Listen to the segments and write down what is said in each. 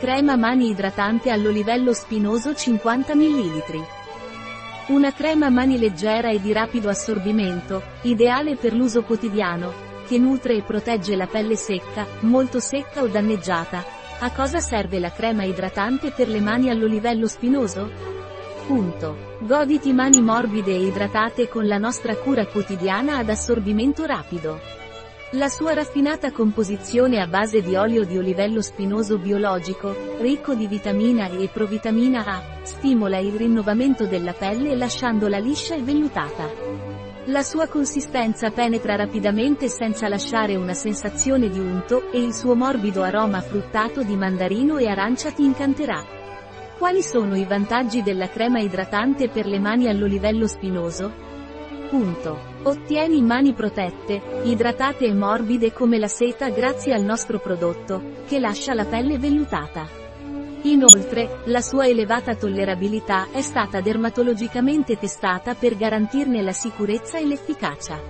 Crema mani idratante all'olivello spinoso 50 ml. Una crema mani leggera e di rapido assorbimento, ideale per l'uso quotidiano, che nutre e protegge la pelle secca, molto secca o danneggiata. A cosa serve la crema idratante per le mani all'olivello spinoso? Punto. Goditi mani morbide e idratate con la nostra cura quotidiana ad assorbimento rapido. La sua raffinata composizione a base di olio di olivello spinoso biologico, ricco di vitamina E e provitamina A, stimola il rinnovamento della pelle lasciandola liscia e vellutata. La sua consistenza penetra rapidamente senza lasciare una sensazione di unto, e il suo morbido aroma fruttato di mandarino e arancia ti incanterà. Quali sono i vantaggi della crema idratante per le mani all'olivello spinoso? Punto. Ottieni mani protette, idratate e morbide come la seta grazie al nostro prodotto, che lascia la pelle vellutata. Inoltre, la sua elevata tollerabilità è stata dermatologicamente testata per garantirne la sicurezza e l'efficacia.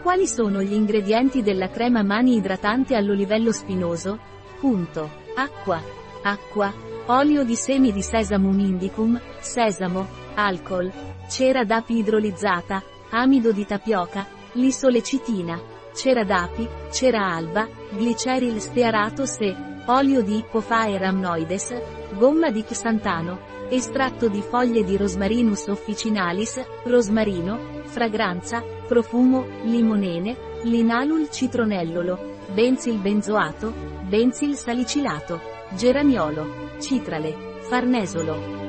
Quali sono gli ingredienti della crema mani idratante all'olivello spinoso? Punto. Acqua. Acqua. Olio di semi di Sesamum indicum, sesamo, alcol, cera d'api idrolizzata, amido di tapioca, l'isolecitina, cera d'api, cera alba, gliceril stearatos e olio di Hippofae rhamnoides, gomma di xantano, estratto di foglie di Rosmarinus officinalis, rosmarino, fragranza, profumo, limonene, linalul citronellolo, benzil benzoato, benzil salicilato, geraniolo, citrale, farnesolo.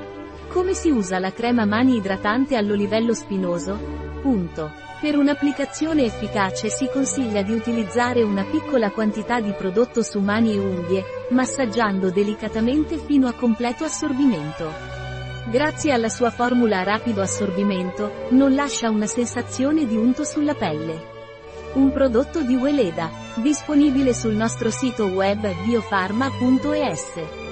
Come si usa la crema mani idratante all'olivello spinoso? Punto. Per un'applicazione efficace si consiglia di utilizzare una piccola quantità di prodotto su mani e unghie, massaggiando delicatamente fino a completo assorbimento. Grazie alla sua formula a rapido assorbimento, non lascia una sensazione di unto sulla pelle. Un prodotto di Weleda, disponibile sul nostro sito web biofarma.es.